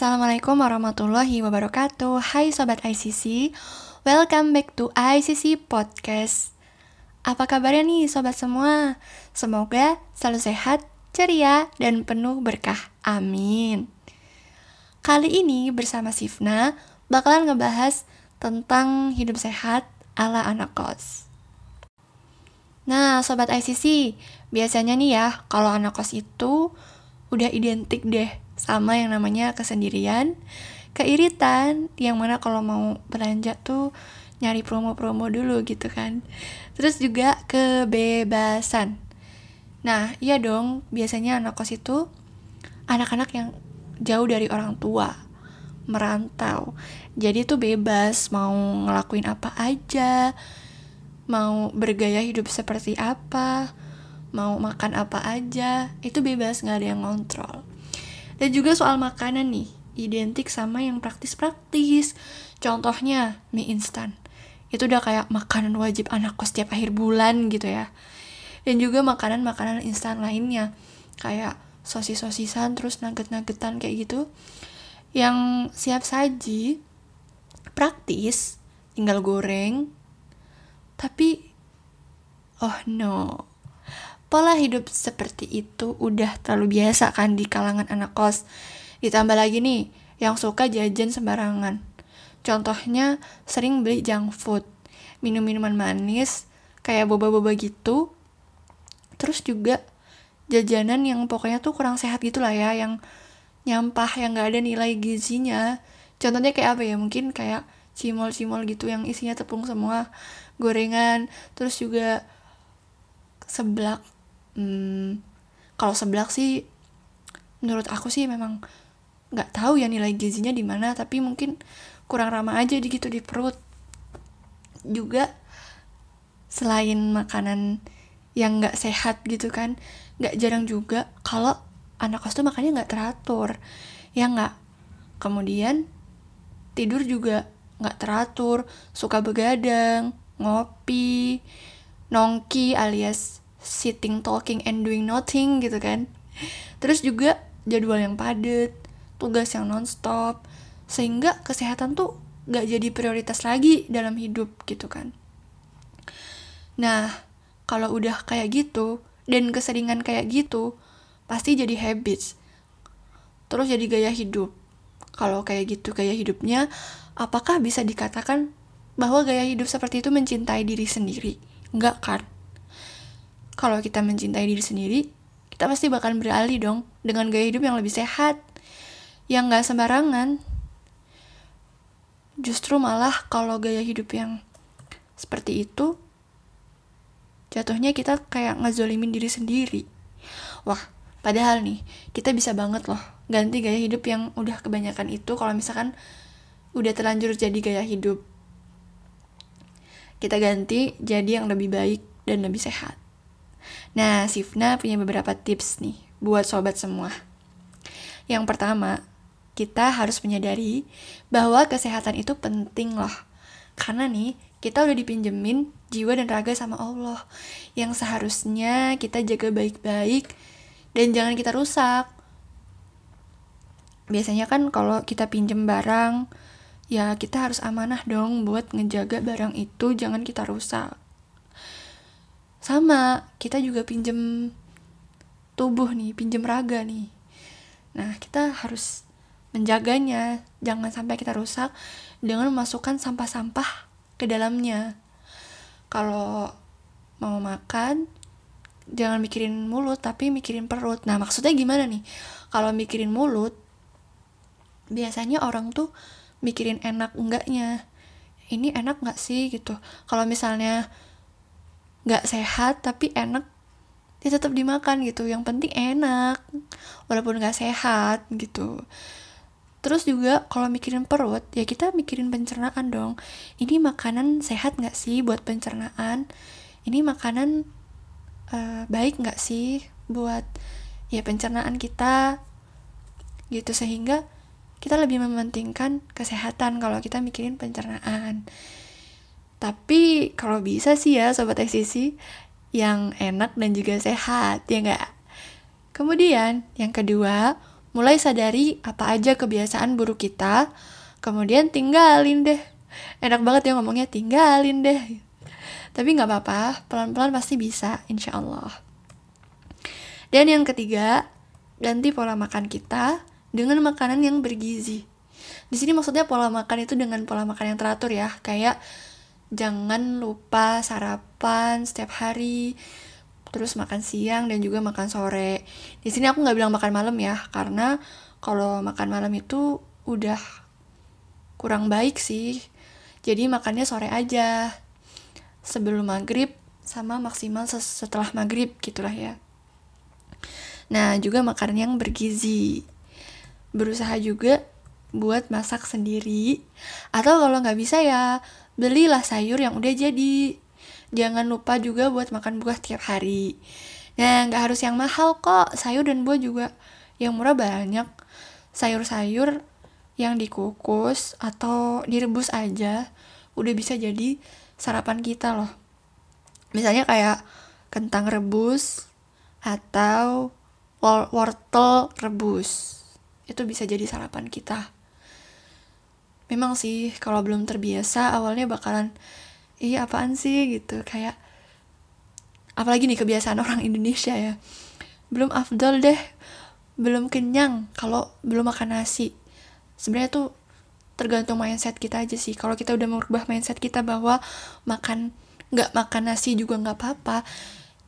Assalamualaikum warahmatullahi wabarakatuh. Hai Sobat ICC Welcome back to ICC Podcast. Apa kabarnya nih Sobat semua? Semoga selalu sehat, ceria, dan penuh berkah. Amin. Kali ini bersama Sifna Bakalan ngebahas tentang hidup sehat ala anak kos. Nah Sobat ICC Biasanya nih ya Kalau anak kos itu udah identik deh sama yang namanya kesendirian, keiritan, yang mana kalau mau belanja tuh nyari promo-promo dulu gitu kan. Terus juga kebebasan. Nah, iya dong, biasanya anak kos itu anak-anak yang jauh dari orang tua, merantau. Jadi tuh bebas mau ngelakuin apa aja, mau bergaya hidup seperti apa, mau makan apa aja, itu bebas nggak ada yang ngontrol. Dan juga soal makanan nih, identik sama yang praktis-praktis. Contohnya mie instan. Itu udah kayak makanan wajib anak kos tiap akhir bulan gitu ya. Dan juga makanan-makanan instan lainnya. Kayak sosis-sosisan, terus nugget-nuggetan kayak gitu. Yang siap saji, praktis, tinggal goreng. Tapi, oh no, Pola hidup seperti itu udah terlalu biasa kan di kalangan anak kos. Ditambah lagi nih, yang suka jajan sembarangan. Contohnya, sering beli junk food, minum-minuman manis, kayak boba-boba gitu. Terus juga jajanan yang pokoknya tuh kurang sehat gitu lah ya, yang nyampah, yang gak ada nilai gizinya. Contohnya kayak apa ya, mungkin kayak cimol-cimol gitu yang isinya tepung semua, gorengan, terus juga seblak hmm, kalau seblak sih menurut aku sih memang nggak tahu ya nilai gizinya di mana tapi mungkin kurang ramah aja di gitu di perut. Juga selain makanan yang nggak sehat gitu kan nggak jarang juga kalau anak kos tuh makannya nggak teratur. Ya nggak? Kemudian tidur juga nggak teratur. Suka begadang ngopi nongki alias sitting, talking, and doing nothing gitu kan. Terus juga jadwal yang padat, tugas yang nonstop, sehingga kesehatan tuh gak jadi prioritas lagi dalam hidup gitu kan. Nah, kalau udah kayak gitu, dan keseringan kayak gitu, pasti jadi habits. Terus jadi gaya hidup. Kalau kayak gitu gaya hidupnya, apakah bisa dikatakan bahwa gaya hidup seperti itu mencintai diri sendiri? Enggak kan? Kalau kita mencintai diri sendiri, kita pasti bakal beralih dong dengan gaya hidup yang lebih sehat, yang gak sembarangan. Justru malah kalau gaya hidup yang seperti itu, jatuhnya kita kayak ngezolimin diri sendiri. Wah, padahal nih, kita bisa banget loh ganti gaya hidup yang udah kebanyakan itu kalau misalkan udah terlanjur jadi gaya hidup. Kita ganti jadi yang lebih baik dan lebih sehat. Nah, Sifna punya beberapa tips nih buat sobat semua. Yang pertama, kita harus menyadari bahwa kesehatan itu penting loh. Karena nih, kita udah dipinjemin jiwa dan raga sama Allah. Yang seharusnya kita jaga baik-baik dan jangan kita rusak. Biasanya kan kalau kita pinjem barang, ya kita harus amanah dong buat ngejaga barang itu jangan kita rusak sama kita juga pinjem tubuh nih pinjem raga nih. Nah kita harus menjaganya. Jangan sampai kita rusak dengan memasukkan sampah-sampah ke dalamnya. Kalau mau makan jangan mikirin mulut tapi mikirin perut. Nah maksudnya gimana nih? Kalau mikirin mulut biasanya orang tuh mikirin enak enggaknya. Ini enak nggak sih gitu. Kalau misalnya nggak sehat tapi enak dia tetap dimakan gitu. Yang penting enak walaupun nggak sehat gitu. Terus juga kalau mikirin perut ya kita mikirin pencernaan dong. Ini makanan sehat nggak sih buat pencernaan? Ini makanan uh, baik nggak sih buat ya pencernaan kita? Gitu sehingga kita lebih mementingkan kesehatan kalau kita mikirin pencernaan tapi kalau bisa sih ya sobat eksisi yang enak dan juga sehat ya enggak. Kemudian yang kedua, mulai sadari apa aja kebiasaan buruk kita, kemudian tinggalin deh. Enak banget ya ngomongnya tinggalin deh. Tapi nggak apa-apa, pelan-pelan pasti bisa, insya Allah. Dan yang ketiga, ganti pola makan kita dengan makanan yang bergizi. Di sini maksudnya pola makan itu dengan pola makan yang teratur ya, kayak jangan lupa sarapan setiap hari, terus makan siang dan juga makan sore. Di sini aku nggak bilang makan malam ya, karena kalau makan malam itu udah kurang baik sih. Jadi makannya sore aja, sebelum maghrib sama maksimal setelah maghrib gitulah ya. Nah, juga makanan yang bergizi. Berusaha juga buat masak sendiri. Atau kalau nggak bisa ya, belilah sayur yang udah jadi. Jangan lupa juga buat makan buah tiap hari. Nah, nggak harus yang mahal kok. Sayur dan buah juga yang murah banyak. Sayur-sayur yang dikukus atau direbus aja udah bisa jadi sarapan kita loh. Misalnya kayak kentang rebus atau wortel rebus itu bisa jadi sarapan kita memang sih kalau belum terbiasa awalnya bakalan iya apaan sih? gitu. Kayak apalagi nih kebiasaan orang Indonesia ya. Belum afdol deh belum kenyang kalau belum makan nasi. Sebenarnya tuh tergantung mindset kita aja sih. Kalau kita udah merubah mindset kita bahwa makan nggak makan nasi juga nggak apa-apa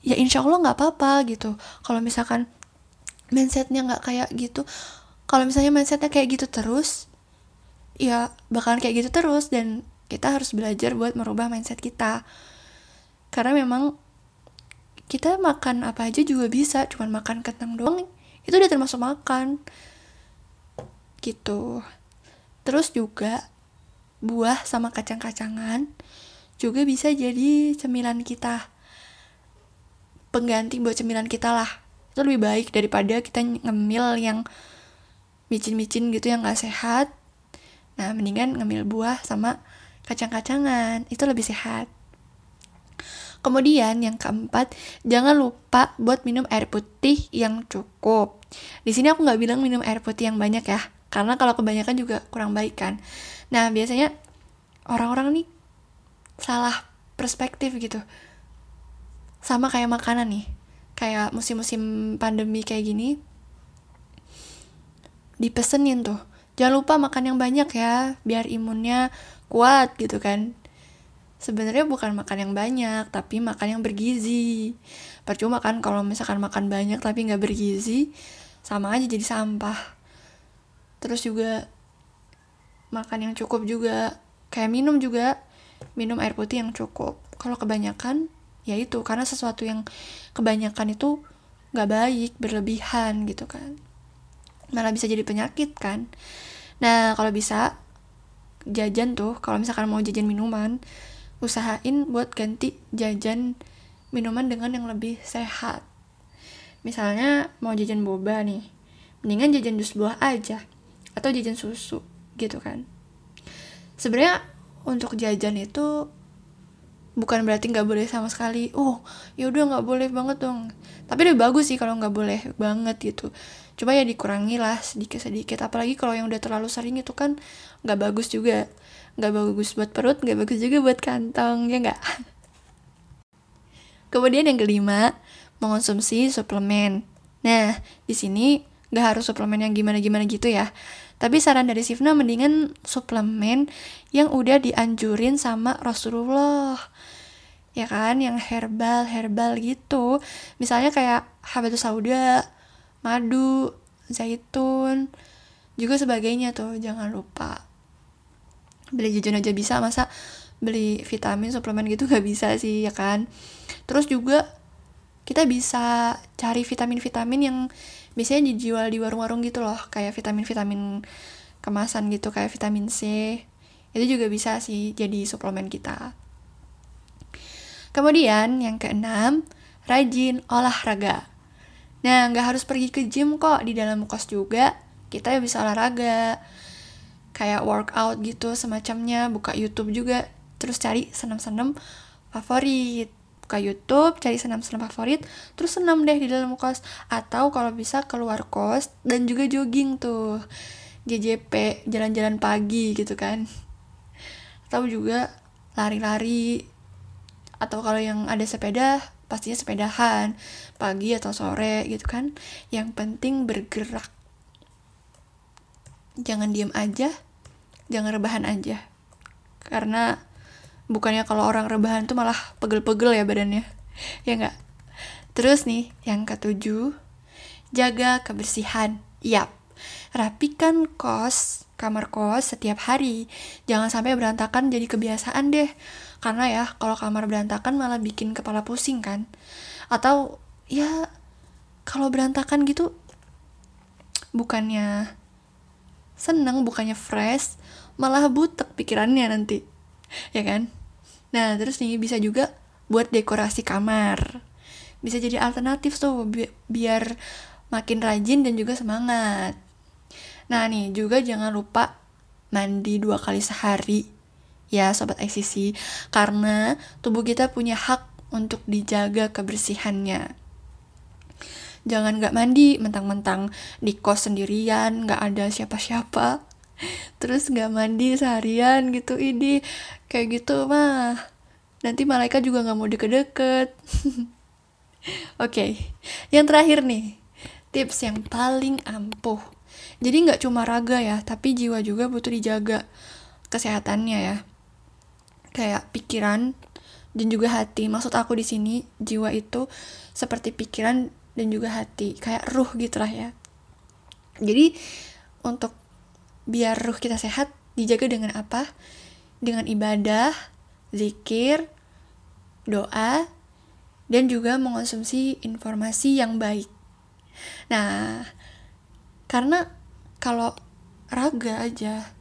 ya insya Allah nggak apa-apa gitu. Kalau misalkan mindsetnya nggak kayak gitu kalau misalnya mindsetnya kayak gitu terus ya bakalan kayak gitu terus dan kita harus belajar buat merubah mindset kita. Karena memang kita makan apa aja juga bisa cuman makan kentang doang itu udah termasuk makan. Gitu. Terus juga buah sama kacang-kacangan juga bisa jadi cemilan kita. Pengganti buat cemilan kita lah. Itu lebih baik daripada kita ngemil yang micin-micin gitu yang gak sehat nah mendingan ngemil buah sama kacang-kacangan itu lebih sehat Kemudian yang keempat, jangan lupa buat minum air putih yang cukup. Di sini aku nggak bilang minum air putih yang banyak ya, karena kalau kebanyakan juga kurang baik kan. Nah biasanya orang-orang nih salah perspektif gitu, sama kayak makanan nih kayak musim-musim pandemi kayak gini dipesenin tuh jangan lupa makan yang banyak ya biar imunnya kuat gitu kan. Sebenarnya bukan makan yang banyak tapi makan yang bergizi. Percuma kan kalau misalkan makan banyak tapi nggak bergizi sama aja jadi sampah. Terus juga makan yang cukup juga kayak minum juga minum air putih yang cukup. Kalau kebanyakan ya itu karena sesuatu yang kebanyakan itu nggak baik berlebihan gitu kan malah bisa jadi penyakit kan. Nah kalau bisa jajan tuh kalau misalkan mau jajan minuman usahain buat ganti jajan minuman dengan yang lebih sehat. Misalnya mau jajan boba nih mendingan jajan jus buah aja atau jajan susu gitu kan. Sebenarnya untuk jajan itu bukan berarti nggak boleh sama sekali. Oh ya udah nggak boleh banget dong. Tapi lebih bagus sih kalau nggak boleh banget gitu. Coba ya dikurangi lah sedikit sedikit apalagi kalau yang udah terlalu sering itu kan nggak bagus juga. Nggak bagus buat perut nggak bagus juga buat kantong ya nggak? Kemudian yang kelima mengonsumsi suplemen. Nah di sini nggak harus suplemen yang gimana gimana gitu ya tapi saran dari Sifna mendingan suplemen yang udah dianjurin sama Rasulullah. Ya kan, yang herbal-herbal gitu. Misalnya kayak habatus sauda, madu, zaitun, juga sebagainya tuh, jangan lupa. Beli jajan aja bisa, masa beli vitamin suplemen gitu gak bisa sih ya kan. Terus juga kita bisa cari vitamin-vitamin yang biasanya dijual di warung-warung gitu loh kayak vitamin-vitamin kemasan gitu kayak vitamin C. Itu juga bisa sih jadi suplemen kita. Kemudian yang keenam rajin olahraga. Nah nggak harus pergi ke gym kok di dalam kos juga kita bisa olahraga. Kayak workout gitu semacamnya buka YouTube juga terus cari senam-senam favorit buka YouTube, cari senam-senam favorit, terus senam deh di dalam kos. Atau kalau bisa keluar kos dan juga jogging tuh. JJP, jalan-jalan pagi gitu kan. Atau juga lari-lari. Atau kalau yang ada sepeda, pastinya sepedahan. Pagi atau sore gitu kan. Yang penting bergerak. Jangan diem aja, jangan rebahan aja. Karena bukannya kalau orang rebahan tuh malah pegel-pegel ya badannya. Ya enggak terus nih yang ketujuh jaga kebersihan. Yap. Rapikan kos kamar kos setiap hari. Jangan sampai berantakan jadi kebiasaan deh. Karena ya kalau kamar berantakan malah bikin kepala pusing kan. Atau ya kalau berantakan gitu bukannya seneng bukannya fresh malah butek pikirannya nanti. Ya kan nah terus nih bisa juga buat dekorasi kamar. Bisa jadi alternatif tuh bi biar makin rajin dan juga semangat. Nah nih juga jangan lupa mandi dua kali sehari. Ya sobat ICC karena tubuh kita punya hak untuk dijaga kebersihannya. Jangan gak mandi mentang-mentang di kos sendirian gak ada siapa-siapa terus nggak mandi seharian gitu ini kayak gitu mah. Nanti malaikat juga nggak mau deket-deket. Oke okay. yang terakhir nih. Tips yang paling ampuh. Jadi nggak cuma raga ya tapi jiwa juga butuh dijaga kesehatannya ya. Kayak pikiran dan juga hati. Maksud aku di sini jiwa itu seperti pikiran dan juga hati. Kayak ruh gitulah ya. Jadi untuk biar ruh kita sehat dijaga dengan apa? Dengan ibadah, zikir, doa, dan juga mengonsumsi informasi yang baik. Nah, karena kalau raga aja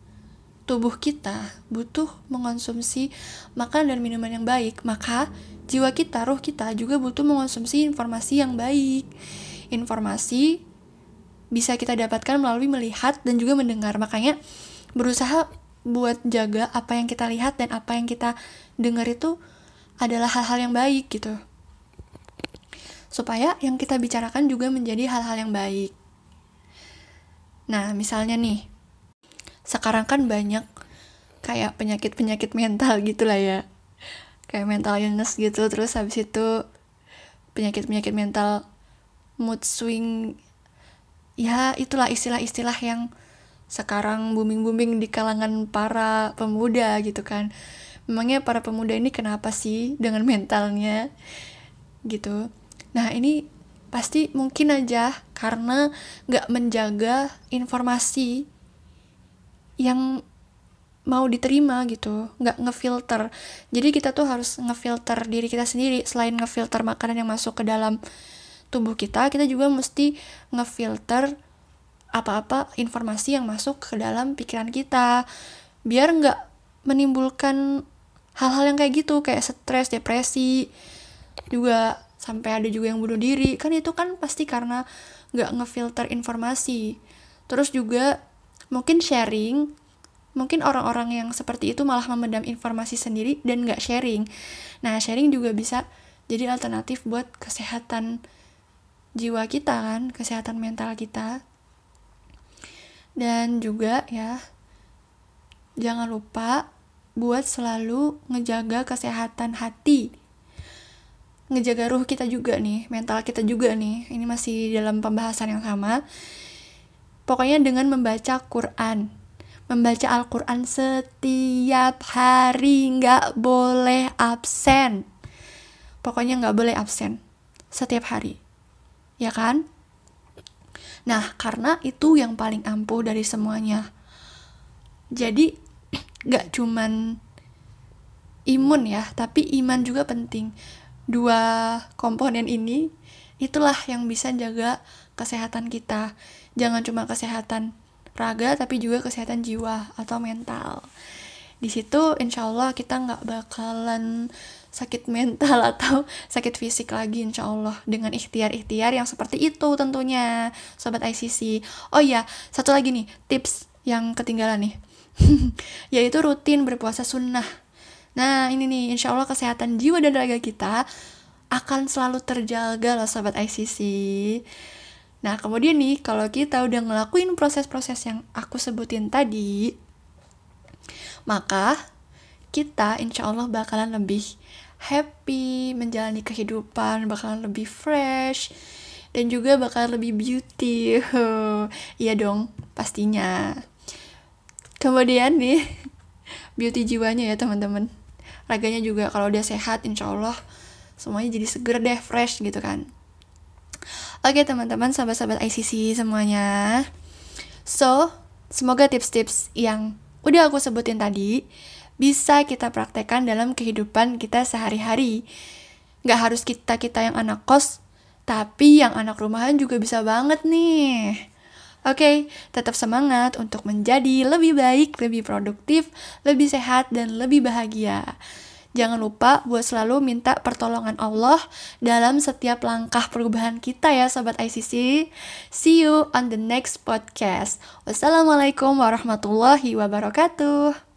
tubuh kita butuh mengonsumsi makan dan minuman yang baik, maka jiwa kita, ruh kita juga butuh mengonsumsi informasi yang baik. Informasi bisa kita dapatkan melalui melihat dan juga mendengar. Makanya berusaha buat jaga apa yang kita lihat dan apa yang kita dengar itu adalah hal-hal yang baik gitu. Supaya yang kita bicarakan juga menjadi hal-hal yang baik. Nah, misalnya nih, sekarang kan banyak kayak penyakit-penyakit mental gitu lah ya. Kayak mental illness gitu, terus habis itu penyakit-penyakit mental mood swing ya itulah istilah-istilah yang sekarang booming-booming di kalangan para pemuda gitu kan. Memangnya para pemuda ini kenapa sih dengan mentalnya gitu? Nah ini pasti mungkin aja karena nggak menjaga informasi yang mau diterima gitu nggak ngefilter. Jadi kita tuh harus ngefilter diri kita sendiri selain ngefilter makanan yang masuk ke dalam tubuh kita kita juga mesti ngefilter apa-apa informasi yang masuk ke dalam pikiran kita. Biar nggak menimbulkan hal-hal yang kayak gitu kayak stres depresi juga sampai ada juga yang bunuh diri. Kan itu kan pasti karena nggak ngefilter informasi. Terus juga mungkin sharing mungkin orang-orang yang seperti itu malah memendam informasi sendiri dan nggak sharing. Nah sharing juga bisa jadi alternatif buat kesehatan jiwa kita kan, kesehatan mental kita. Dan juga ya jangan lupa buat selalu ngejaga kesehatan hati. Ngejaga ruh kita juga nih, mental kita juga nih. Ini masih dalam pembahasan yang sama. Pokoknya dengan membaca Quran. Membaca Al-Quran setiap hari nggak boleh absen. Pokoknya nggak boleh absen setiap hari ya kan? Nah, karena itu yang paling ampuh dari semuanya. Jadi, gak cuman imun ya, tapi iman juga penting. Dua komponen ini, itulah yang bisa jaga kesehatan kita. Jangan cuma kesehatan raga, tapi juga kesehatan jiwa atau mental. Di situ, insya Allah kita nggak bakalan sakit mental atau sakit fisik lagi insya Allah dengan ikhtiar-ikhtiar yang seperti itu tentunya sobat ICC oh iya satu lagi nih tips yang ketinggalan nih. Yaitu rutin berpuasa sunnah. Nah ini nih insya Allah kesehatan jiwa dan raga kita akan selalu terjaga loh sobat ICC. Nah, kemudian nih, kalau kita udah ngelakuin proses-proses yang aku sebutin tadi, maka kita insya Allah bakalan lebih happy menjalani kehidupan, bakalan lebih fresh, dan juga bakalan lebih beauty. Iya dong, pastinya. Kemudian nih, beauty jiwanya ya teman-teman. Raganya juga kalau udah sehat, insya Allah semuanya jadi seger deh, fresh gitu kan. Oke teman-teman, sahabat-sahabat ICC semuanya. So, semoga tips-tips yang udah aku sebutin tadi bisa kita praktekkan dalam kehidupan kita sehari-hari. Gak harus kita-kita yang anak kos, tapi yang anak rumahan juga bisa banget nih. Oke, okay, tetap semangat untuk menjadi lebih baik, lebih produktif, lebih sehat, dan lebih bahagia. Jangan lupa buat selalu minta pertolongan Allah dalam setiap langkah perubahan kita ya Sobat ICC. See you on the next podcast. Wassalamualaikum warahmatullahi wabarakatuh.